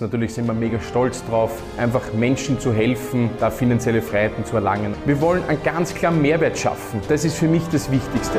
Natürlich sind wir mega stolz drauf, einfach Menschen zu helfen, da finanzielle Freiheiten zu erlangen. Wir wollen einen ganz klaren Mehrwert schaffen. Das ist für mich das Wichtigste.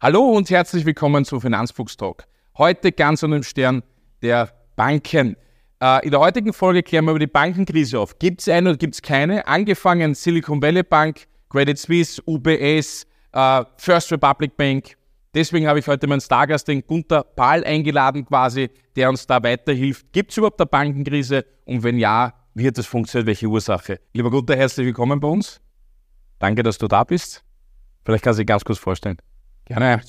Hallo und herzlich willkommen zu Finanzfuchs Talk. Heute ganz an dem Stern der Banken. Äh, in der heutigen Folge klären wir über die Bankenkrise auf. Gibt es eine oder gibt es keine? Angefangen Silicon Valley Bank, Credit Suisse, UBS, äh, First Republic Bank, Deswegen habe ich heute meinen Stargast, den Gunther Pahl, eingeladen quasi, der uns da weiterhilft. Gibt es überhaupt eine Bankenkrise? Und wenn ja, wie hat das funktioniert? Welche Ursache? Lieber Gunther, herzlich willkommen bei uns. Danke, dass du da bist. Vielleicht kannst du dich ganz kurz vorstellen. Gerne.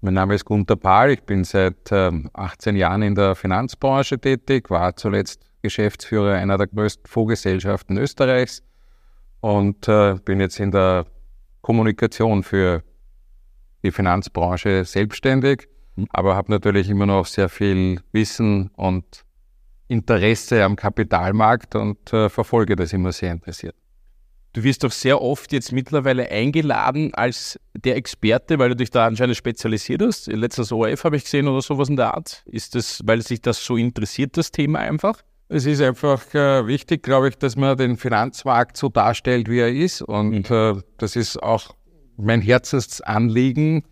Mein Name ist Gunther Pahl. Ich bin seit ähm, 18 Jahren in der Finanzbranche tätig, war zuletzt Geschäftsführer einer der größten Fondsgesellschaften Österreichs und äh, bin jetzt in der Kommunikation für die Finanzbranche selbstständig, mhm. aber habe natürlich immer noch sehr viel Wissen und Interesse am Kapitalmarkt und äh, verfolge das immer sehr interessiert. Du wirst doch sehr oft jetzt mittlerweile eingeladen als der Experte, weil du dich da anscheinend spezialisiert hast. Letztes ORF habe ich gesehen oder sowas in der Art. Ist das, weil sich das so interessiert, das Thema einfach? Es ist einfach äh, wichtig, glaube ich, dass man den Finanzmarkt so darstellt, wie er ist. Und mhm. äh, das ist auch mein Herzensanliegen,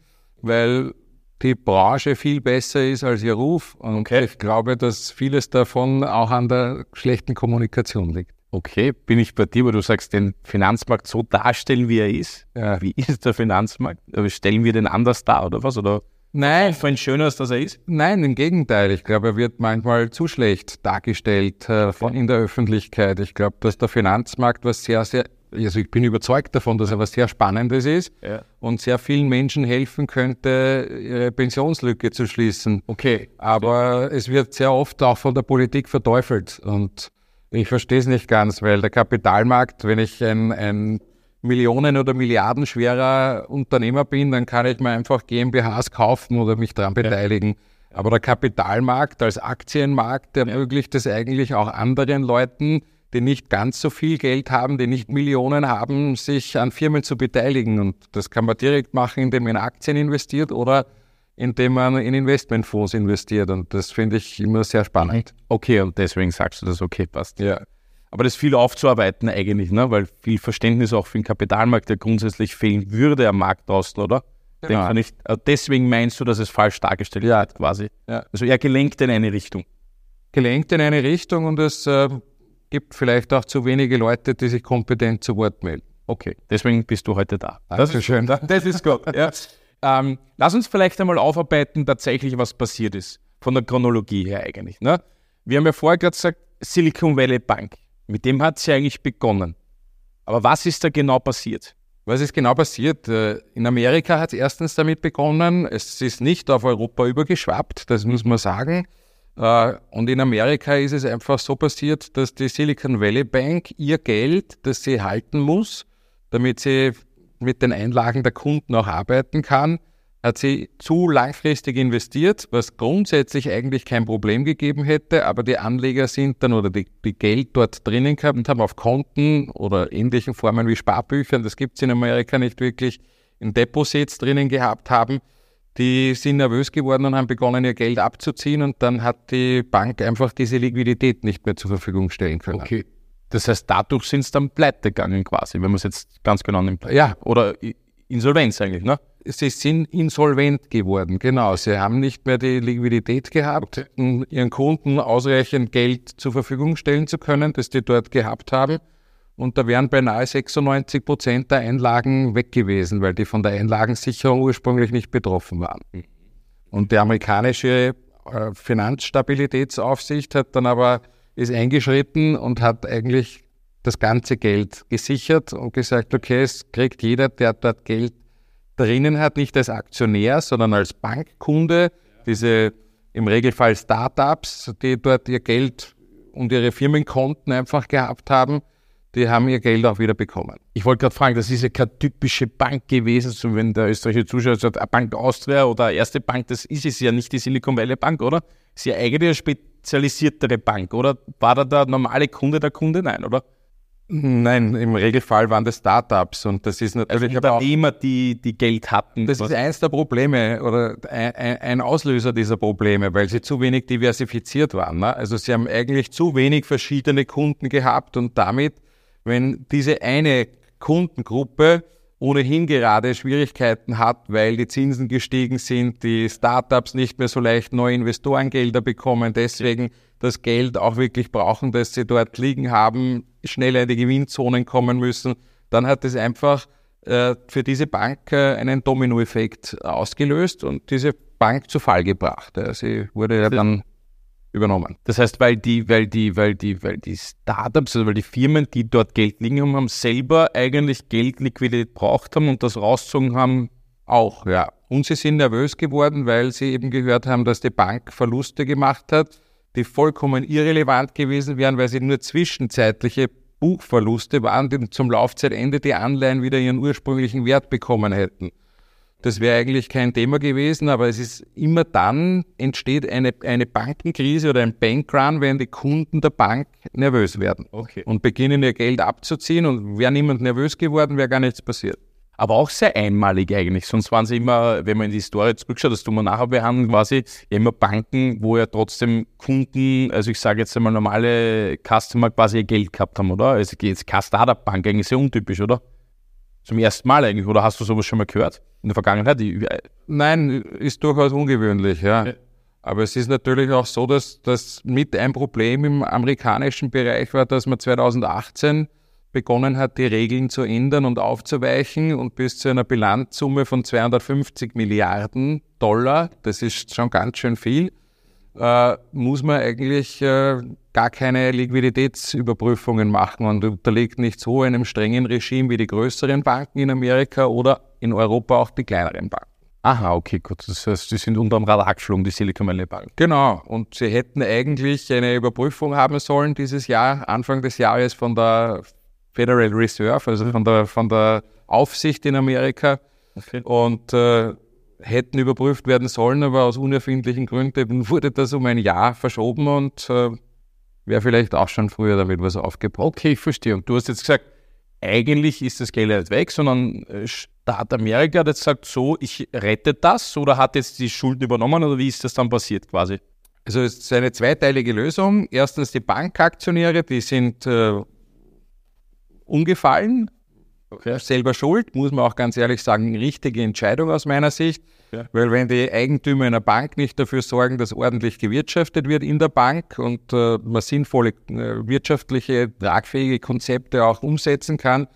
weil die Branche viel besser ist als ihr Ruf. Und okay. ich glaube, dass vieles davon auch an der schlechten Kommunikation liegt. Okay, bin ich bei dir, wo du sagst, den Finanzmarkt so darstellen, wie er ist. Ja. Wie ist der Finanzmarkt? Stellen wir den anders dar oder was? Oder Nein. Für ein schöner, als er ist? Nein, im Gegenteil. Ich glaube, er wird manchmal zu schlecht dargestellt äh, von, in der Öffentlichkeit. Ich glaube, dass der Finanzmarkt was sehr, sehr also ich bin überzeugt davon, dass er was sehr Spannendes ist ja. und sehr vielen Menschen helfen könnte, ihre Pensionslücke zu schließen. Okay. Aber es wird sehr oft auch von der Politik verteufelt und ich verstehe es nicht ganz, weil der Kapitalmarkt, wenn ich ein, ein Millionen- oder Milliardenschwerer Unternehmer bin, dann kann ich mir einfach GmbHs kaufen oder mich daran beteiligen. Ja. Aber der Kapitalmarkt als Aktienmarkt ermöglicht es eigentlich auch anderen Leuten, die nicht ganz so viel Geld haben, die nicht Millionen haben, sich an Firmen zu beteiligen. Und das kann man direkt machen, indem man in Aktien investiert oder indem man in Investmentfonds investiert. Und das finde ich immer sehr spannend. Okay, und deswegen sagst du das, okay, passt. Ja. Aber das ist viel aufzuarbeiten eigentlich, ne? weil viel Verständnis auch für den Kapitalmarkt, der grundsätzlich fehlen würde am Markt draußen, oder? Genau. Nicht, also deswegen meinst du, dass es falsch dargestellt ja. wird, quasi. Ja. Also er gelenkt in eine Richtung. Gelenkt in eine Richtung und es äh, gibt vielleicht auch zu wenige Leute, die sich kompetent zu Wort melden. Okay, deswegen bist du heute da. Das ist schön. Das ist gut. Ja. Ähm, lass uns vielleicht einmal aufarbeiten, tatsächlich, was passiert ist. Von der Chronologie her eigentlich. Ne? Wir haben ja vorher gerade gesagt, Silicon Valley Bank. Mit dem hat sie eigentlich begonnen. Aber was ist da genau passiert? Was ist genau passiert? Äh, in Amerika hat es erstens damit begonnen, es ist nicht auf Europa übergeschwappt, das muss man sagen. Äh, und in Amerika ist es einfach so passiert, dass die Silicon Valley Bank ihr Geld, das sie halten muss, damit sie mit den Einlagen der Kunden auch arbeiten kann, hat sie zu langfristig investiert, was grundsätzlich eigentlich kein Problem gegeben hätte, aber die Anleger sind dann oder die, die Geld dort drinnen gehabt und haben auf Konten oder ähnlichen Formen wie Sparbüchern, das gibt es in Amerika nicht wirklich, in Deposits drinnen gehabt haben, die sind nervös geworden und haben begonnen, ihr Geld abzuziehen und dann hat die Bank einfach diese Liquidität nicht mehr zur Verfügung stellen können. Okay. Das heißt, dadurch sind es dann pleite gegangen quasi, wenn man es jetzt ganz genau nimmt. Ja. Oder Insolvenz eigentlich, ne? Sie sind insolvent geworden, genau. Sie haben nicht mehr die Liquidität gehabt, um ihren Kunden ausreichend Geld zur Verfügung stellen zu können, das die dort gehabt haben. Und da wären beinahe 96 Prozent der Einlagen weg gewesen, weil die von der Einlagensicherung ursprünglich nicht betroffen waren. Und die amerikanische äh, Finanzstabilitätsaufsicht hat dann aber ist eingeschritten und hat eigentlich das ganze Geld gesichert und gesagt, okay, es kriegt jeder, der dort Geld drinnen hat, nicht als Aktionär, sondern als Bankkunde, diese im Regelfall Startups, die dort ihr Geld und ihre Firmenkonten einfach gehabt haben, die haben ihr Geld auch wieder bekommen. Ich wollte gerade fragen, das ist ja keine typische Bank gewesen, so wenn der österreichische Zuschauer sagt, eine Bank Austria oder eine erste Bank, das ist es ja nicht die Silicon Valley Bank, oder? Ist ja eigentlich eine spezialisiertere Bank, oder? War da der normale Kunde der Kunde? Nein, oder? Nein, im Regelfall waren das Startups und das ist natürlich also Unternehmer, die, die Geld hatten. Das ist eins der Probleme oder ein, ein, Auslöser dieser Probleme, weil sie zu wenig diversifiziert waren. Ne? Also sie haben eigentlich zu wenig verschiedene Kunden gehabt und damit, wenn diese eine Kundengruppe ohnehin gerade Schwierigkeiten hat, weil die Zinsen gestiegen sind, die Startups nicht mehr so leicht neue Investorengelder bekommen, deswegen das Geld auch wirklich brauchen, das sie dort liegen haben, schneller in die Gewinnzonen kommen müssen, dann hat es einfach äh, für diese Bank äh, einen Dominoeffekt ausgelöst und diese Bank zu Fall gebracht. Ja, sie wurde ja dann übernommen. Das heißt, weil die, weil die, weil die, weil die Startups, also weil die Firmen, die dort Geld liegen haben, selber eigentlich Geld Liquidität braucht haben und das rausgezogen haben auch, ja. Und sie sind nervös geworden, weil sie eben gehört haben, dass die Bank Verluste gemacht hat die vollkommen irrelevant gewesen wären, weil sie nur zwischenzeitliche Buchverluste waren, die zum Laufzeitende die Anleihen wieder ihren ursprünglichen Wert bekommen hätten. Das wäre eigentlich kein Thema gewesen, aber es ist immer dann entsteht eine, eine Bankenkrise oder ein Bankrun, wenn die Kunden der Bank nervös werden okay. und beginnen ihr Geld abzuziehen und wäre niemand nervös geworden, wäre gar nichts passiert aber auch sehr einmalig eigentlich. Sonst waren sie immer, wenn man in die Historie zurückschaut, das tun wir nachher behandeln, quasi immer Banken, wo ja trotzdem Kunden, also ich sage jetzt einmal normale Customer quasi ihr Geld gehabt haben, oder? Also jetzt keine Startup-Bank, eigentlich sehr untypisch, oder? Zum ersten Mal eigentlich, oder hast du sowas schon mal gehört in der Vergangenheit? Nein, ist durchaus ungewöhnlich, ja. ja. Aber es ist natürlich auch so, dass das mit ein Problem im amerikanischen Bereich war, dass man 2018 begonnen hat, die Regeln zu ändern und aufzuweichen und bis zu einer Bilanzsumme von 250 Milliarden Dollar, das ist schon ganz schön viel, äh, muss man eigentlich äh, gar keine Liquiditätsüberprüfungen machen und unterliegt nicht so einem strengen Regime wie die größeren Banken in Amerika oder in Europa auch die kleineren Banken. Aha, okay, gut. Das heißt, die sind unterm Radar geflogen, die Silicon Valley Bank. Genau. Und sie hätten eigentlich eine Überprüfung haben sollen dieses Jahr, Anfang des Jahres von der Federal Reserve, also von der, von der Aufsicht in Amerika. Okay. Und äh, hätten überprüft werden sollen, aber aus unerfindlichen Gründen wurde das um ein Jahr verschoben und äh, wäre vielleicht auch schon früher damit was aufgebaut. Okay, ich verstehe. Und du hast jetzt gesagt, eigentlich ist das Geld nicht weg, sondern äh, Staat Amerika hat jetzt gesagt, so, ich rette das oder hat jetzt die Schulden übernommen oder wie ist das dann passiert quasi? Also es ist eine zweiteilige Lösung. Erstens die Bankaktionäre, die sind äh, umgefallen. Okay. Selber schuld, muss man auch ganz ehrlich sagen, richtige Entscheidung aus meiner Sicht. Ja. Weil wenn die Eigentümer einer Bank nicht dafür sorgen, dass ordentlich gewirtschaftet wird in der Bank und äh, man sinnvolle äh, wirtschaftliche, tragfähige Konzepte auch umsetzen kann,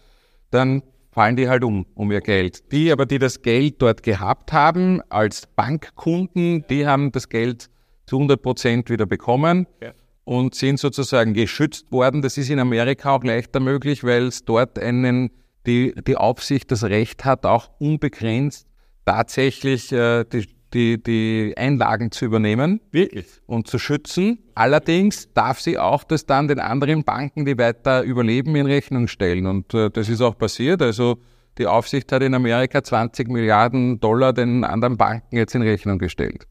dann fallen die halt um, um ihr Geld. Die aber, die das Geld dort gehabt haben als Bankkunden, die haben das Geld zu 100 Prozent wieder bekommen. Ja und sind sozusagen geschützt worden. Das ist in Amerika auch leichter möglich, weil es dort einen, die, die Aufsicht das Recht hat, auch unbegrenzt tatsächlich äh, die, die, die Einlagen zu übernehmen Wirklich? und zu schützen. Allerdings darf sie auch das dann den anderen Banken, die weiter überleben, in Rechnung stellen. Und äh, das ist auch passiert. Also die Aufsicht hat in Amerika 20 Milliarden Dollar den anderen Banken jetzt in Rechnung gestellt.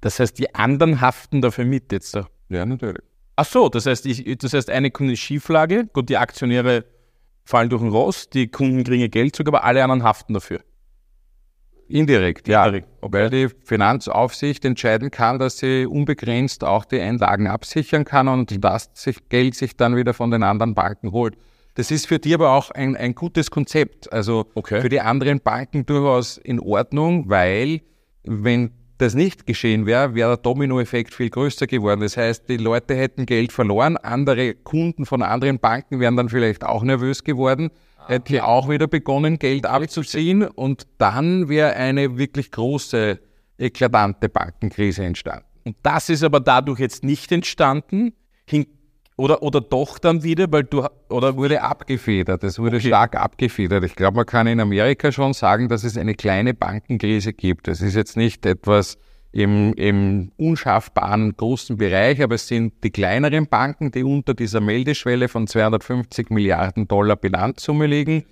Das heißt, die anderen haften dafür mit jetzt. Ja, natürlich. Ach so, das heißt, ich, das heißt, eine Kunde ist Schieflage, gut, die Aktionäre fallen durch den Rost, die Kunden kriegen ihr Geld zurück, aber alle anderen haften dafür. Indirekt, ja. Indirekt. Weil die Finanzaufsicht entscheiden kann, dass sie unbegrenzt auch die Einlagen absichern kann und das Geld sich dann wieder von den anderen Banken holt. Das ist für die aber auch ein, ein gutes Konzept. Also okay. für die anderen Banken durchaus in Ordnung, weil wenn das nicht geschehen wäre, wäre der Dominoeffekt viel größer geworden. Das heißt, die Leute hätten Geld verloren, andere Kunden von anderen Banken wären dann vielleicht auch nervös geworden, ah, hätten auch wieder begonnen, Geld abzuziehen und dann wäre eine wirklich große, eklatante Bankenkrise entstanden. Und das ist aber dadurch jetzt nicht entstanden. Oder, oder doch dann wieder, weil du, oder wurde abgefedert, es wurde okay. stark abgefedert. Ich glaube, man kann in Amerika schon sagen, dass es eine kleine Bankenkrise gibt. Es ist jetzt nicht etwas im, im unschaffbaren großen Bereich, aber es sind die kleineren Banken, die unter dieser Meldeschwelle von 250 Milliarden Dollar Bilanzsumme liegen.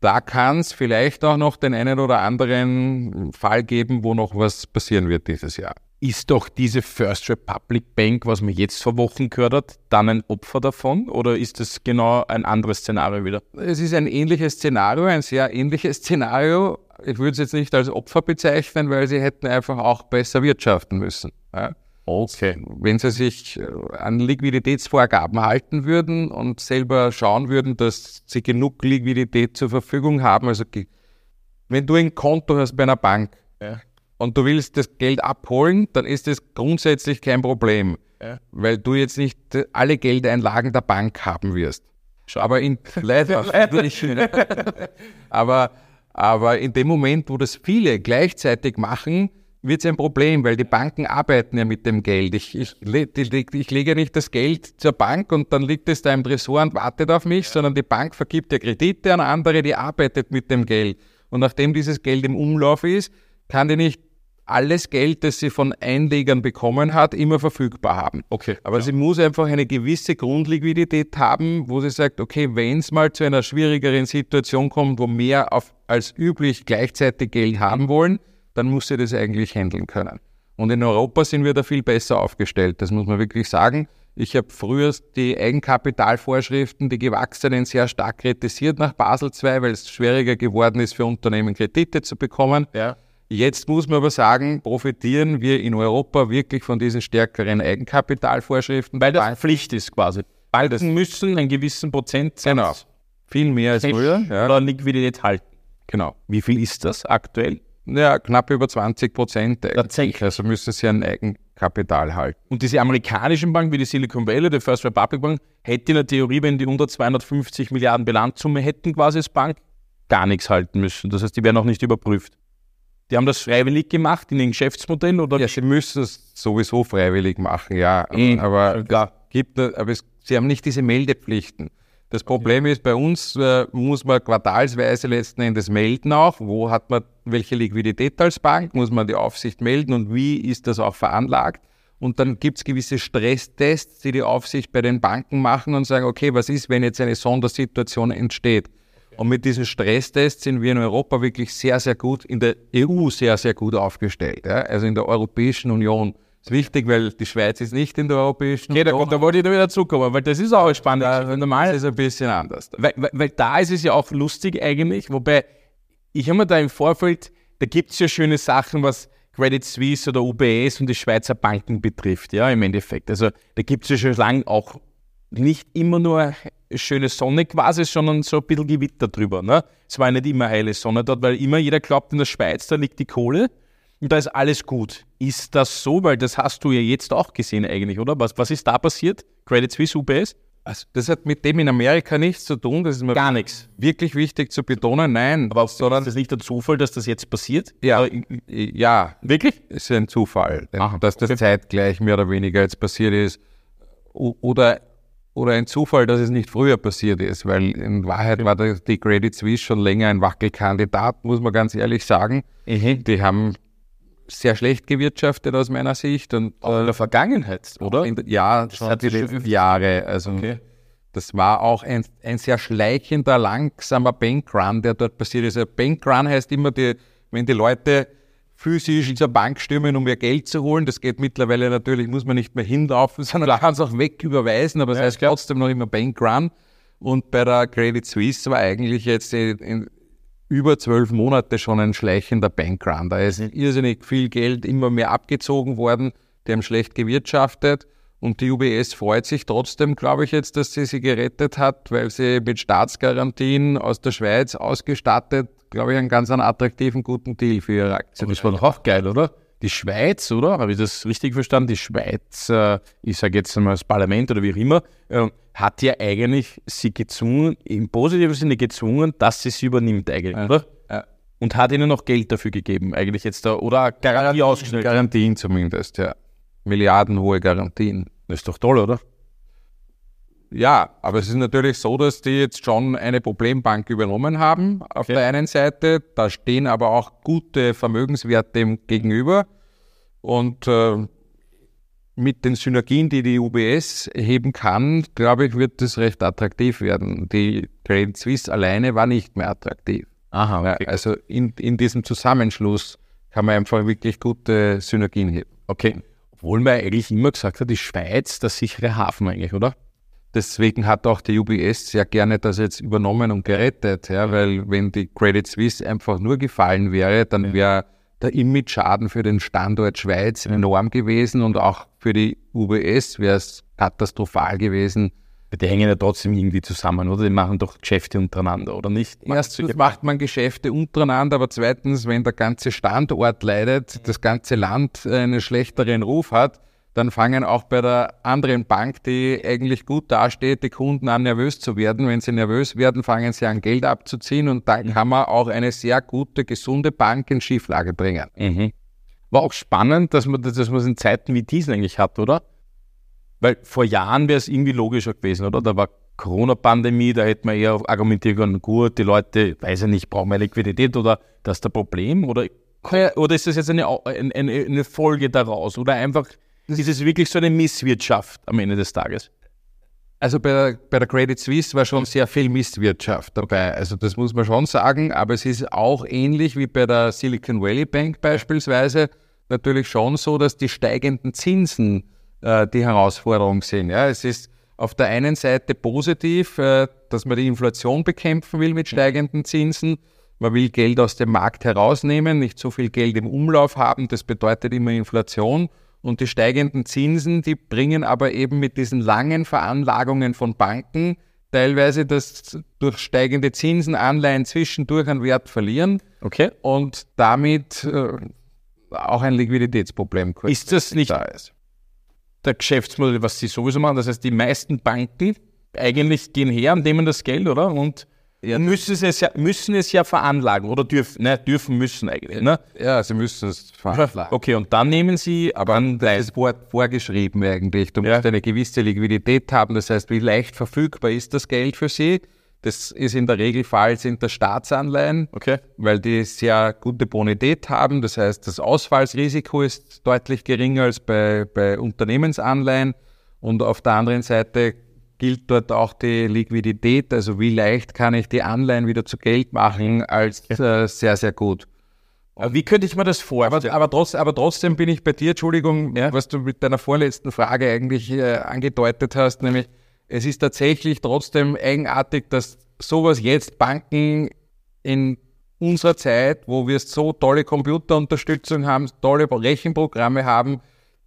Da kann es vielleicht auch noch den einen oder anderen Fall geben, wo noch was passieren wird dieses Jahr. Ist doch diese First Republic Bank, was man jetzt vor Wochen gehört hat, dann ein Opfer davon? Oder ist das genau ein anderes Szenario wieder? Es ist ein ähnliches Szenario, ein sehr ähnliches Szenario. Ich würde es jetzt nicht als Opfer bezeichnen, weil sie hätten einfach auch besser wirtschaften müssen. Ja. Okay. Wenn sie sich äh, an Liquiditätsvorgaben halten würden und selber schauen würden, dass sie genug Liquidität zur Verfügung haben, also wenn du ein Konto hast bei einer Bank, ja und du willst das Geld abholen, dann ist das grundsätzlich kein Problem, ja. weil du jetzt nicht alle Geldeinlagen der Bank haben wirst. Aber in, leider, aber, aber in dem Moment, wo das viele gleichzeitig machen, wird es ein Problem, weil die Banken arbeiten ja mit dem Geld. Ich, ich, ich, ich lege ja nicht das Geld zur Bank und dann liegt es da im Tresor und wartet auf mich, ja. sondern die Bank vergibt ja Kredite an andere, die arbeitet mit dem Geld. Und nachdem dieses Geld im Umlauf ist, kann die nicht alles Geld, das sie von Einlegern bekommen hat, immer verfügbar haben. Okay. Aber ja. sie muss einfach eine gewisse Grundliquidität haben, wo sie sagt, okay, wenn es mal zu einer schwierigeren Situation kommt, wo mehr auf, als üblich gleichzeitig Geld haben wollen, dann muss sie das eigentlich handeln können. Und in Europa sind wir da viel besser aufgestellt, das muss man wirklich sagen. Ich habe früher die Eigenkapitalvorschriften, die Gewachsenen, sehr stark kritisiert nach Basel II, weil es schwieriger geworden ist, für Unternehmen Kredite zu bekommen. Ja. Jetzt muss man aber sagen, profitieren wir in Europa wirklich von diesen stärkeren Eigenkapitalvorschriften. Weil das Pflicht ist quasi. Weil das müssen einen gewissen Prozentsatz genau. viel mehr als früher ja. oder Liquidität halten. Genau. Wie viel ist das aktuell? Ja, knapp über 20 Prozent. Tatsächlich. Also müssen sie ein Eigenkapital halten. Und diese amerikanischen Banken wie die Silicon Valley, die First Republic Bank, hätte in der Theorie, wenn die unter 250 Milliarden Bilanzsumme hätten, quasi als Bank, gar nichts halten müssen. Das heißt, die werden auch nicht überprüft. Die haben das freiwillig gemacht in den Geschäftsmodellen oder? Ja, sie müssen es sowieso freiwillig machen, ja. Mhm. Aber, klar. Gibt, aber es, sie haben nicht diese Meldepflichten. Das Problem okay. ist, bei uns äh, muss man quartalsweise letzten Endes melden auch, wo hat man welche Liquidität als Bank, muss man die Aufsicht melden und wie ist das auch veranlagt. Und dann gibt es gewisse Stresstests, die die Aufsicht bei den Banken machen und sagen, okay, was ist, wenn jetzt eine Sondersituation entsteht? Und mit diesen Stresstests sind wir in Europa wirklich sehr, sehr gut, in der EU sehr, sehr gut aufgestellt. Ja? Also in der Europäischen Union. Das ist wichtig, weil die Schweiz ist nicht in der Europäischen okay, Union. Da, da wollte ich da wieder zukommen, weil das ist auch spannend. Da, normal ist es ein bisschen anders. Weil, weil, weil, da ist es ja auch lustig eigentlich, wobei ich habe mir da im Vorfeld, da gibt es ja schöne Sachen, was Credit Suisse oder UBS und die Schweizer Banken betrifft, ja, im Endeffekt. Also da gibt es ja schon lange auch nicht immer nur schöne Sonne quasi, sondern so ein bisschen Gewitter drüber. Ne? Es war nicht immer heile Sonne dort, weil immer jeder glaubt, in der Schweiz, da liegt die Kohle und da ist alles gut. Ist das so? Weil das hast du ja jetzt auch gesehen eigentlich, oder? Was, was ist da passiert? Credit Suisse, UBS? Also das hat mit dem in Amerika nichts zu tun. Das ist mir gar nichts. Wirklich wichtig zu betonen. Nein. Aber sondern ist das nicht der Zufall, dass das jetzt passiert? Ja. ja. Wirklich? Ist ein Zufall, Aha, dass das okay. zeitgleich mehr oder weniger jetzt passiert ist. Oder oder ein Zufall, dass es nicht früher passiert ist, weil in Wahrheit war die Credit Suisse schon länger ein Wackelkandidat, muss man ganz ehrlich sagen. Mhm. Die haben sehr schlecht gewirtschaftet aus meiner Sicht. Und, auch in der Vergangenheit, oder? Der, ja, das hat die letzten Jahre. Also okay. das war auch ein, ein sehr schleichender, langsamer Bankrun, der dort passiert ist. Ein Bankrun heißt immer, die, wenn die Leute physisch zur Bank stürmen, um mehr Geld zu holen. Das geht mittlerweile natürlich, muss man nicht mehr hinlaufen, sondern kann es auch wegüberweisen, aber es ja, heißt klar. trotzdem noch immer Bankrun. Und bei der Credit Suisse war eigentlich jetzt in, in über zwölf Monate schon ein schleichender Bankrun. Da ist irrsinnig viel Geld immer mehr abgezogen worden. Die haben schlecht gewirtschaftet. Und die UBS freut sich trotzdem, glaube ich, jetzt, dass sie sie gerettet hat, weil sie mit Staatsgarantien aus der Schweiz ausgestattet glaube ich, einen ganz einen attraktiven, guten Deal für ihre Aktien. Das war doch auch geil, oder? Die Schweiz, oder? Habe ich das richtig verstanden? Die Schweiz, äh, ich sage jetzt einmal das Parlament oder wie auch immer, äh, hat ja eigentlich sie gezwungen, im positiven Sinne gezwungen, dass sie sie übernimmt eigentlich, ja. oder? Ja. Und hat ihnen noch Geld dafür gegeben, eigentlich jetzt da, oder Garantie ausgestellt? Garantien zumindest, ja. Milliardenhohe Garantien. Das ist doch toll, oder? Ja, aber es ist natürlich so, dass die jetzt schon eine Problembank übernommen haben auf okay. der einen Seite. Da stehen aber auch gute Vermögenswerte dem gegenüber. Und äh, mit den Synergien, die die UBS heben kann, glaube ich, wird das recht attraktiv werden. Die Credit Suisse alleine war nicht mehr attraktiv. Aha, okay. Also in, in diesem Zusammenschluss kann man einfach wirklich gute Synergien heben. Okay. Obwohl man eigentlich immer gesagt hat, die Schweiz der sichere Hafen eigentlich, oder? Deswegen hat auch die UBS sehr gerne das jetzt übernommen und gerettet, ja, weil wenn die Credit Suisse einfach nur gefallen wäre, dann wäre der Image-Schaden für den Standort Schweiz enorm gewesen und auch für die UBS wäre es katastrophal gewesen. Die hängen ja trotzdem irgendwie zusammen, oder? Die machen doch Geschäfte untereinander, oder nicht? Erstens macht man Geschäfte untereinander, aber zweitens, wenn der ganze Standort leidet, das ganze Land einen schlechteren Ruf hat, dann fangen auch bei der anderen Bank, die eigentlich gut dasteht, die Kunden an nervös zu werden. Wenn sie nervös werden, fangen sie an Geld abzuziehen und dann kann man auch eine sehr gute, gesunde Bank in Schieflage bringen. Mhm. War auch spannend, dass man, dass man es in Zeiten wie diesen eigentlich hat, oder? Weil vor Jahren wäre es irgendwie logischer gewesen, oder? Da war Corona-Pandemie, da hätte man eher argumentieren können, gut, die Leute, weiß ich nicht, brauchen mehr Liquidität oder das ist der Problem? Oder, oder ist das jetzt eine, eine, eine Folge daraus? Oder einfach ist es wirklich so eine Misswirtschaft am Ende des Tages? Also bei der, bei der Credit Suisse war schon sehr viel Misswirtschaft dabei. Also das muss man schon sagen, aber es ist auch ähnlich wie bei der Silicon Valley Bank beispielsweise natürlich schon so, dass die steigenden Zinsen äh, die Herausforderung sind. Ja, es ist auf der einen Seite positiv, äh, dass man die Inflation bekämpfen will mit steigenden Zinsen. Man will Geld aus dem Markt herausnehmen, nicht so viel Geld im Umlauf haben. Das bedeutet immer Inflation. Und die steigenden Zinsen, die bringen aber eben mit diesen langen Veranlagungen von Banken teilweise, dass durch steigende Zinsen Anleihen zwischendurch an Wert verlieren. Okay. Und damit äh, auch ein Liquiditätsproblem ist das nicht da ist. der Geschäftsmodell, was sie sowieso machen? Das heißt, die meisten Banken eigentlich gehen her und nehmen das Geld, oder? Und ja. Müssen, es ja, müssen es ja veranlagen oder dürfen, ne, dürfen müssen eigentlich. Ne? Ja, sie müssen es veranlagen. Okay, und dann nehmen sie aber an das ist Wort vorgeschrieben eigentlich. Du ja. musst eine gewisse Liquidität haben, das heißt, wie leicht verfügbar ist das Geld für sie. Das ist in der Regel Fall sind das Staatsanleihen, okay. weil die sehr gute Bonität haben. Das heißt, das Ausfallsrisiko ist deutlich geringer als bei, bei Unternehmensanleihen. Und auf der anderen Seite gilt dort auch die Liquidität, also wie leicht kann ich die Anleihen wieder zu Geld machen, als äh, sehr, sehr gut. Wie könnte ich mir das vorstellen? Aber, aber, trotz, aber trotzdem bin ich bei dir, Entschuldigung, ja? was du mit deiner vorletzten Frage eigentlich äh, angedeutet hast, nämlich es ist tatsächlich trotzdem eigenartig, dass sowas jetzt Banken in unserer Zeit, wo wir so tolle Computerunterstützung haben, tolle Rechenprogramme haben,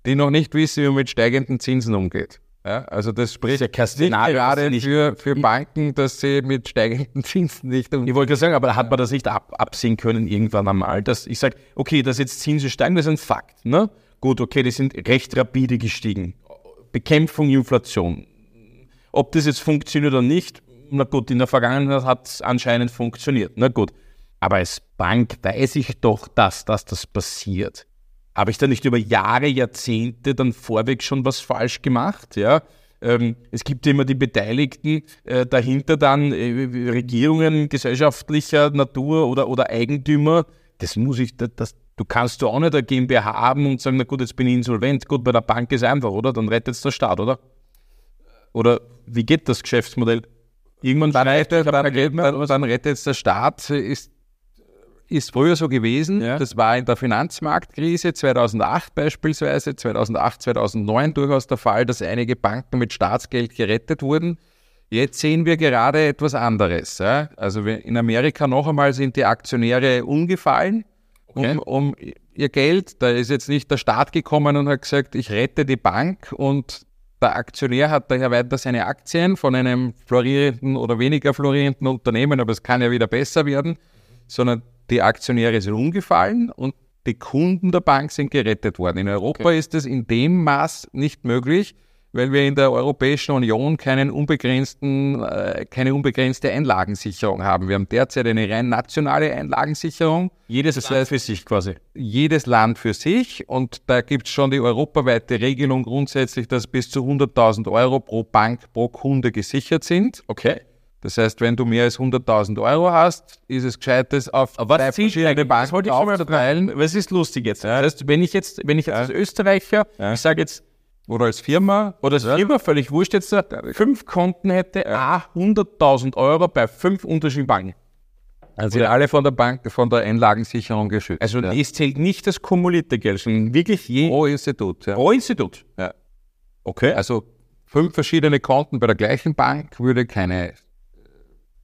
die noch nicht wissen, wie man mit steigenden Zinsen umgeht. Ja, also das spricht ja gerade nicht für, für Banken, dass sie mit steigenden Zinsen nicht um. Ich wollte gerade sagen, aber hat man das nicht ab, absehen können irgendwann einmal, dass ich sage, okay, dass jetzt Zinsen steigen, das ist ein Fakt. Ne? Gut, okay, die sind recht rapide gestiegen. Bekämpfung Inflation. Ob das jetzt funktioniert oder nicht, na gut, in der Vergangenheit hat es anscheinend funktioniert. Na gut. Aber als Bank weiß ich doch, dass, dass das passiert habe ich da nicht über Jahre, Jahrzehnte dann vorweg schon was falsch gemacht? Ja? Ähm, es gibt immer die Beteiligten, äh, dahinter dann äh, Regierungen gesellschaftlicher Natur oder, oder Eigentümer. Das muss ich, das, das, du kannst du auch nicht eine GmbH haben und sagen, na gut, jetzt bin ich insolvent. Gut, bei der Bank ist einfach, oder? Dann rettet es der Staat, oder? Oder wie geht das Geschäftsmodell? Irgendwann dann, dann, dann, dann rettet es der Staat, ist ist früher so gewesen. Ja. Das war in der Finanzmarktkrise 2008 beispielsweise, 2008, 2009 durchaus der Fall, dass einige Banken mit Staatsgeld gerettet wurden. Jetzt sehen wir gerade etwas anderes. Ja? Also in Amerika noch einmal sind die Aktionäre umgefallen okay. um, um ihr Geld. Da ist jetzt nicht der Staat gekommen und hat gesagt, ich rette die Bank und der Aktionär hat daher weiter seine Aktien von einem florierenden oder weniger florierenden Unternehmen, aber es kann ja wieder besser werden, sondern die Aktionäre sind umgefallen und die Kunden der Bank sind gerettet worden. In Europa okay. ist das in dem Maß nicht möglich, weil wir in der Europäischen Union keinen unbegrenzten, äh, keine unbegrenzte Einlagensicherung haben. Wir haben derzeit eine rein nationale Einlagensicherung. Jedes das Land heißt, für sich quasi. Jedes Land für sich und da gibt es schon die europaweite Regelung grundsätzlich, dass bis zu 100.000 Euro pro Bank pro Kunde gesichert sind. Okay. Das heißt, wenn du mehr als 100.000 Euro hast, ist es gescheit, das auf Aber was verschiedene Banken aufzuteilen. Was ist lustig jetzt? Ja. Das heißt, wenn ich jetzt, wenn ich jetzt ja. als Österreicher, ja. ich sage jetzt, oder als Firma, oder als Firma, völlig wurscht jetzt, fünf Konten hätte, 100.000 Euro bei fünf unterschiedlichen Banken. Also sind alle von der Bank, von der Einlagensicherung geschützt. Also es zählt nicht das kumulierte Geld, sondern wirklich je pro Institut. Ja. pro Institut. Ja. Okay. Also fünf verschiedene Konten bei der gleichen Bank würde keine,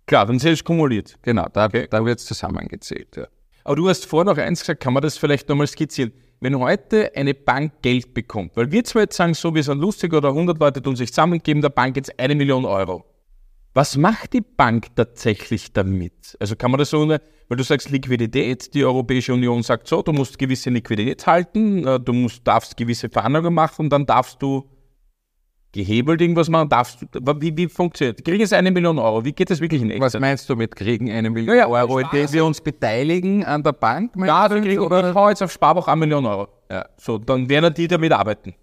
Klar, dann zählt es kumuliert. genau, da, da wird es zusammengezählt. Ja. Aber du hast vorher noch eins gesagt, kann man das vielleicht nochmal skizzieren? Wenn heute eine Bank Geld bekommt, weil wir zwar jetzt sagen, so wir sind lustig oder 100 Leute tun sich zusammen, geben der Bank jetzt eine Million Euro. Was macht die Bank tatsächlich damit? Also kann man das so, weil du sagst Liquidität, die Europäische Union sagt so, du musst gewisse Liquidität halten, äh, du musst, darfst gewisse Verhandlungen machen und dann darfst du gehebelt irgendwas machen, darfst du, wie, wie funktioniert? Kriegen jetzt eine Million Euro, wie geht das wirklich in Was Echtzeit? meinst du mit kriegen eine Million Ja, ja, Euro, indem wir uns beteiligen an der Bank? Ja, du, dann kriegen oder? ich hau jetzt auf Sparbuch eine Million Euro. Ja. So, dann werden die damit arbeiten.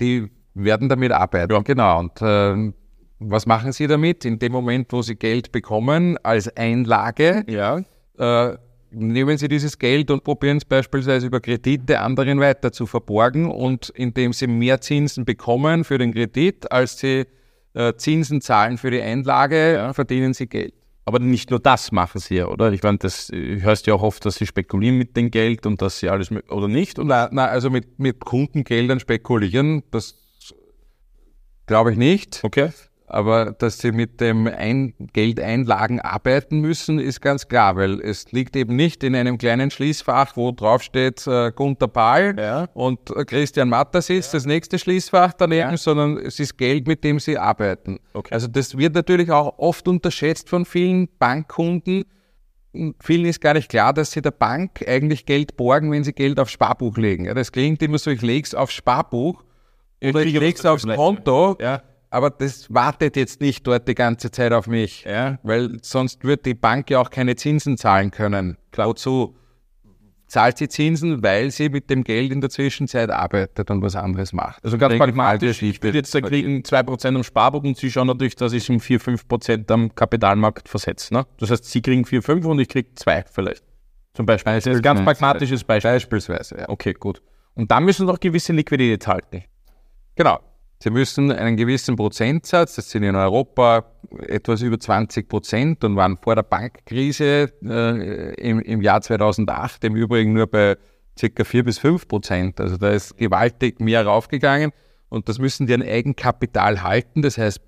Die werden damit arbeiten. Genau. Und ähm, was machen sie damit? In dem Moment, wo sie Geld bekommen als Einlage, Ja. äh, nehmen sie dieses Geld und probieren es beispielsweise über Kredite anderen weiter zu verborgen und indem sie mehr Zinsen bekommen für den Kredit, als sie äh, Zinsen zahlen für die Einlage, verdienen sie Geld. Aber nicht nur das machen sie ja, oder? Ich meine, das äh, hörst ja auch oft, dass sie spekulieren mit dem Geld und dass sie alles oder nicht. Und Na, na also mit, mit Kundengeldern spekulieren, das glaube ich nicht. okay. Aber dass sie mit dem Ein Geldeinlagen arbeiten müssen, ist ganz klar, weil es liegt eben nicht in einem kleinen Schließfach, wo drauf steht äh, Gunter Pahl Ja. und äh, Christian Matters ist das nächste Schließfach daneben, sondern es ist Geld, mit dem sie arbeiten. Okay. Also das wird natürlich auch oft unterschätzt von vielen Bankkunden. Und Vielen ist gar nicht klar, dass sie der Bank eigentlich Geld borgen, wenn sie Geld aufs Sparbuch legen. Ja, das klingt immer so, ich lege es aufs Sparbuch oder ich kriege lege es aufs. Konto. Ja. Aber das wartet jetzt nicht dort die ganze Zeit auf mich, Ja. weil sonst wird die Bank ja auch keine Zinsen zahlen können. Wozu zahlt sie Zinsen, weil sie mit dem Geld in der Zwischenzeit arbeitet und was anderes macht. Also ganz pragmatisch, ich würde jetzt da kriegen 2% am Sparbuch und sie schauen natürlich, dass ich um 4, 5% am Kapitalmarkt versetze. Ne? Das heißt, sie kriegen 4, 5 und ich kriege 2 vielleicht. Zum Beispiel. Das ist ein ganz pragmatisches Beispiel. Beispielsweise, ja. Okay, gut. Und dann müssen noch gewisse Liquidität halten. Genau. Sie müssen einen gewissen Prozentsatz, das sind in Europa etwas über 20 Prozent und waren vor der Bankkrise äh, im, im Jahr 2008 im Übrigen nur bei circa 4 bis 5 Prozent. Also da ist gewaltig mehr raufgegangen und das müssen die an Eigenkapital halten, das heißt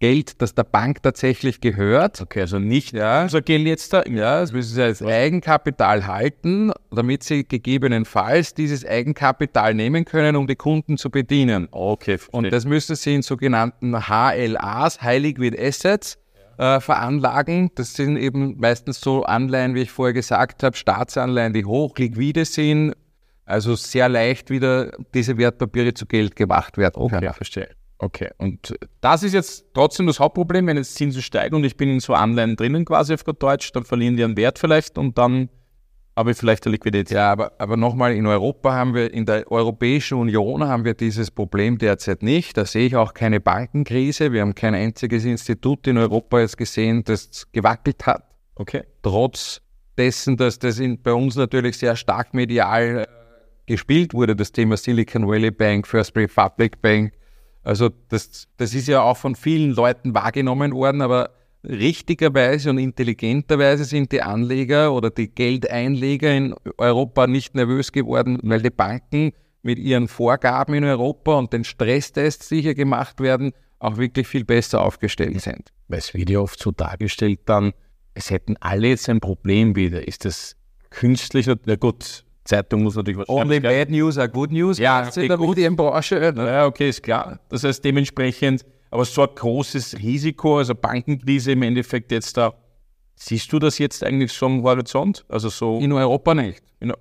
Bankgeld, das der Bank tatsächlich gehört. Okay, also nicht Ja. unser Geld jetzt da. Ja, das müssen sie als Eigenkapital halten, damit sie gegebenenfalls dieses Eigenkapital nehmen können, um die Kunden zu bedienen. Okay, Und verstehe. das müssen Sie in sogenannten HLAs, High Liquid Assets, äh, veranlagen. Das sind eben meistens so Anleihen, wie ich vorher gesagt habe, Staatsanleihen, die hochliquide sind, also sehr leicht wieder diese Wertpapiere zu Geld gemacht werden Okay, können. verstehe. Okay, und das ist jetzt trotzdem das Hauptproblem, wenn jetzt Zinsen steigen und ich bin in so Anleihen drinnen quasi auf gut Deutsch, dann verlieren die an Wert vielleicht und dann habe ich vielleicht eine Liquidität. Ja, aber, aber nochmal, in Europa haben wir, in der Europäischen Union haben wir dieses Problem derzeit nicht. Da sehe ich auch keine Bankenkrise. Wir haben kein einziges Institut in Europa jetzt gesehen, das gewackelt hat. Okay. trotz dessen, dass das in, bei uns natürlich sehr stark medial äh, gespielt wurde, das Thema Silicon Valley Bank, First Republic Bank. Also das, das ist ja auch von vielen Leuten wahrgenommen worden, aber richtigerweise und intelligenterweise sind die Anleger oder die Geldeinleger in Europa nicht nervös geworden, weil die Banken mit ihren Vorgaben in Europa und den Stresstests, die hier gemacht werden, auch wirklich viel besser aufgestellt sind. Weil es wird ja oft so dargestellt dann, es hätten alle jetzt ein Problem wieder. Ist das künstlich? Na gut, Zeitung muss natürlich was Only bad news are good news. Ja, ist in der Medienbranche. Ne? Ja, okay, ist klar. Das heißt dementsprechend, aber so ein großes Risiko, also Bankenkrise im Endeffekt jetzt da, siehst du das jetzt eigentlich so am Horizont? Also so, In Europa nicht. in,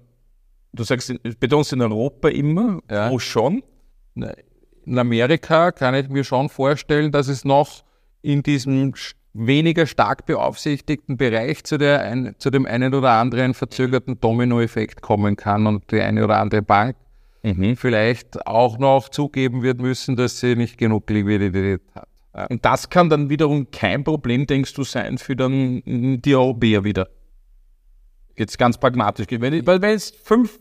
du sagst, in- betonst in Europa immer, Ja. wo schon? In Amerika kann ich mir schon vorstellen, dass es noch in diesem weniger stark beaufsichtigten Bereich zu, der ein, zu dem einen oder anderen verzögerten Dominoeffekt kommen kann und die eine oder andere Bank vielleicht auch noch zugeben wird müssen, dass sie nicht genug Liquidität hat. Und das kann dann wiederum kein Problem, denkst du, sein für dann mm, die Europäer wieder. Jetzt ganz pragmatisch. Wenn, weil wenn es fünf,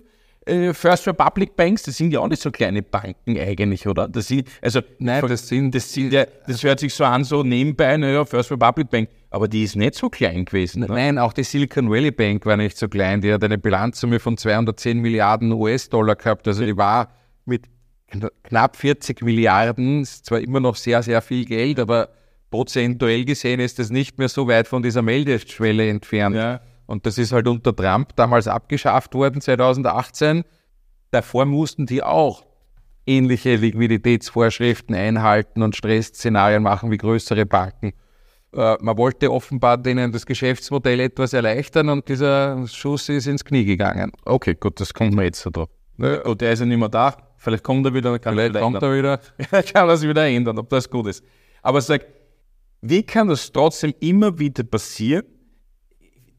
äh, First Republic Banks, das sind ja auch nicht so kleine Banken eigentlich, oder? Das sind, also, Nein, das sind, das sind ja, das hört sich so an, so nebenbei, naja, First Republic Bank, aber die ist nicht so klein gewesen. Ne? Nein, auch die Silicon Valley Bank war nicht so klein. Die hat eine Bilanzsumme von 210 Milliarden US-Dollar gehabt. Also die war mit knapp 40 Milliarden, ist zwar immer noch sehr, sehr viel Geld, aber prozentuell gesehen ist es nicht mehr so weit von dieser Meldeschwelle entfernt. Ja. Und das ist halt unter Trump damals abgeschafft worden, 2018. Davor mussten die auch ähnliche Liquiditätsvorschriften einhalten und Stressszenarien machen wie größere Banken. Äh, man wollte offenbar denen das Geschäftsmodell etwas erleichtern und dieser Schuss ist ins Knie gegangen. Okay, gut, das kommt mir jetzt so drauf. Ne? Und der ist ja nicht mehr da. Vielleicht kommt er wieder, kann Vielleicht kommt er wieder. kann das wieder ändern, ob das gut ist. Aber sag, wie kann das trotzdem immer wieder passieren?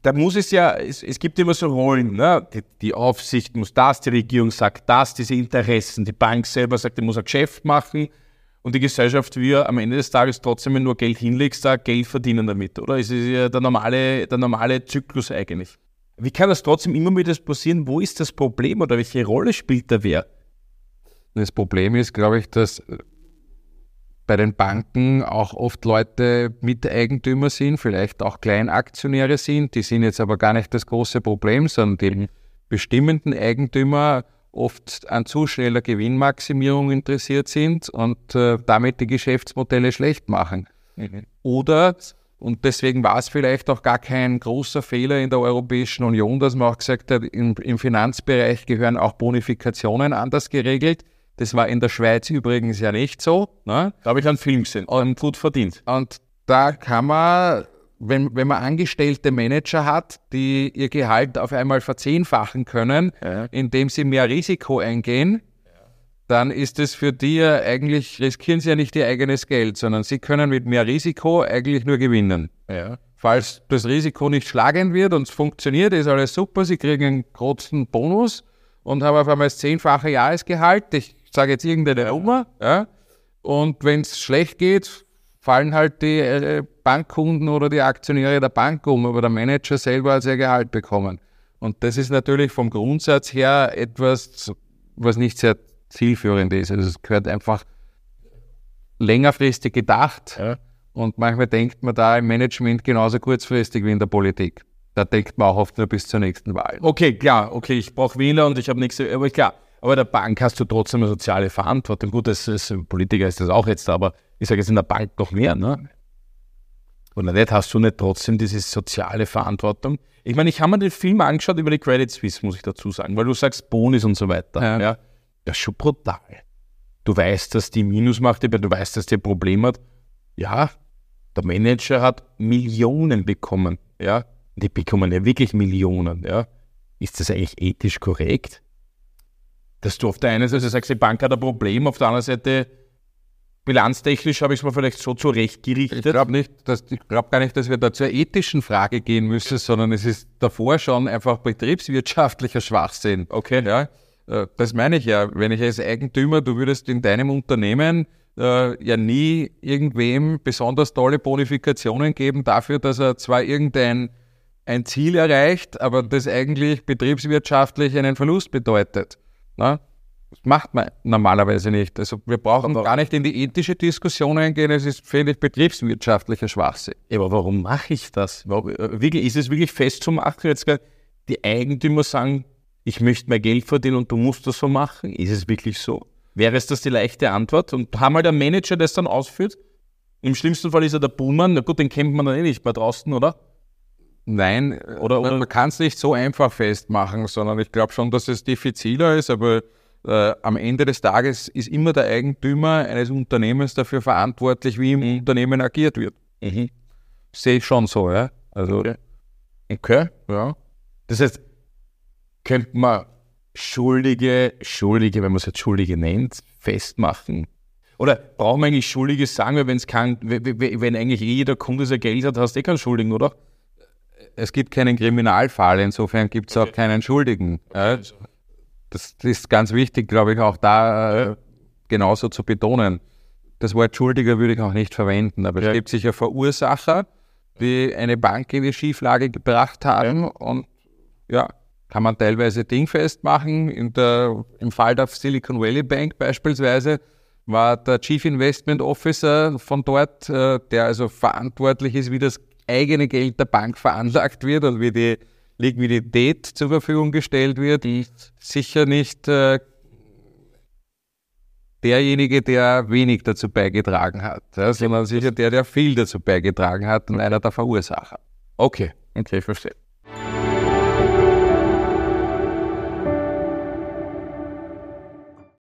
Da muss es ja, es, es gibt immer so Rollen, ne? die, die Aufsicht muss das, die Regierung sagt das, diese Interessen, die Bank selber sagt, die muss ein Geschäft machen und die Gesellschaft will am Ende des Tages trotzdem, wenn du nur Geld hinlegst, da Geld verdienen damit, oder? Es ist ja der normale, der normale Zyklus eigentlich. Wie kann das trotzdem immer wieder passieren? Wo ist das Problem oder welche Rolle spielt da wer? Das Problem ist, glaube ich, dass bei den Banken auch oft Leute Miteigentümer sind, vielleicht auch Kleinaktionäre sind. Die sind jetzt aber gar nicht das große Problem, sondern die bestimmenden Eigentümer oft an zu schneller Gewinnmaximierung interessiert sind und äh, damit die Geschäftsmodelle schlecht machen. Mhm. Oder, und deswegen war es vielleicht auch gar kein großer Fehler in der Europäischen Union, dass man auch gesagt hat, im, im Finanzbereich gehören auch Bonifikationen anders geregelt. Das war in der Schweiz übrigens ja nicht so. Ne? Da habe ich einen Film gesehen und gut verdient. Und da kann man, wenn, wenn man angestellte Manager hat, die ihr Gehalt auf einmal verzehnfachen können, Ja. indem sie mehr Risiko eingehen, dann ist es für die ja eigentlich, riskieren sie ja nicht ihr eigenes Geld, sondern sie können mit mehr Risiko eigentlich nur gewinnen. Falls das Risiko nicht schlagend wird und es funktioniert, ist alles super, sie kriegen einen großen Bonus und haben auf einmal das zehnfache Jahresgehalt. Ich sage jetzt irgendeine Nummer, ja. Und wenn es schlecht geht, fallen halt die äh, Bankkunden oder die Aktionäre der Bank um, aber der Manager selber hat sein Gehalt bekommen. Und das ist natürlich vom Grundsatz her etwas, was nicht sehr zielführend ist. Also es gehört einfach längerfristig gedacht. Ja. Und manchmal denkt man da im Management genauso kurzfristig wie in der Politik. Da denkt man auch oft nur bis zur nächsten Wahl. Okay, klar, okay, ich brauche Wähler und ich habe nichts, aber klar. Aber der Bank hast du trotzdem eine soziale Verantwortung. Gut, das ist, Politiker ist das auch jetzt, aber ich sage jetzt in der Bank noch mehr, ne? Oder nicht, hast du nicht trotzdem diese soziale Verantwortung? Ich meine, ich habe mir den Film angeschaut über die Credit Suisse, muss ich dazu sagen, weil du sagst Bonus und so weiter. Ja. Ja, ja schon brutal. Du weißt, dass die Minus macht, aber du weißt, dass die ein Problem hat. Ja, der Manager hat Millionen bekommen. Ja, die bekommen ja wirklich Millionen. Ja, ist das eigentlich ethisch korrekt? Dass du auf der einen Seite sagst, die Bank hat ein Problem, auf der anderen Seite bilanztechnisch habe ich es mir vielleicht so Ich zurechtgerichtet. glaube nicht, dass, ich glaube gar nicht, dass wir da zur ethischen Frage gehen müssen, sondern es ist davor schon einfach betriebswirtschaftlicher Schwachsinn. Okay. Ja, äh, das meine ich ja. Wenn ich als Eigentümer, du würdest in deinem Unternehmen äh, ja nie irgendwem besonders tolle Bonifikationen geben dafür, dass er zwar irgendein ein Ziel erreicht, aber das eigentlich betriebswirtschaftlich einen Verlust bedeutet. Na? Das macht man normalerweise nicht. Also wir brauchen Aber- gar nicht in die ethische Diskussion eingehen, es ist, finde ich, betriebswirtschaftlicher Schwachsinn. Aber warum mache ich das? Warum, äh, wirklich, ist es wirklich festzumachen? Jetzt die Eigentümer sagen, ich möchte mehr Geld verdienen und du musst das so machen. Ist es wirklich so? Wäre es das die leichte Antwort? Und haben halt der Manager das dann ausführt? Im schlimmsten Fall ist er der Buhmann. Na gut, den kennt man dann eh nicht mehr draußen, oder? Nein, Oder- man, oder- man kann es nicht so einfach festmachen, sondern ich glaube schon, dass es diffiziler ist, aber äh, am Ende des Tages ist immer der Eigentümer eines Unternehmens dafür verantwortlich, wie im Unternehmen agiert wird. Sehe ich schon so, ja. Also, Okay. Okay. ja. Das heißt, könnte man Schuldige, Schuldige, wenn man es jetzt Schuldige nennt, festmachen? Oder brauchen wir eigentlich Schuldige sagen, wenn es wenn eigentlich jeder Kunde sein Geld hat, hast du eh keinen Schuldigen, oder? Es gibt keinen Kriminalfall, insofern gibt es auch keinen Schuldigen. Ja. Das ist ganz wichtig, glaube ich, auch da äh, genauso zu betonen. Das Wort Schuldiger würde ich auch nicht verwenden, aber Ja. es gibt sicher Verursacher, die eine Bank in die Schieflage gebracht haben und ja, kann man teilweise dingfest machen. Der, Im Fall der Silicon Valley Bank beispielsweise war der Chief Investment Officer von dort, äh, der also verantwortlich ist, wie das eigene Geld der Bank veranlagt wird und wie die Liquidität zur Verfügung gestellt wird, sicher nicht äh, derjenige, der wenig dazu beigetragen hat, ja, sondern sicher der, der viel dazu beigetragen hat und einer der Verursacher. Okay, okay, verstehe.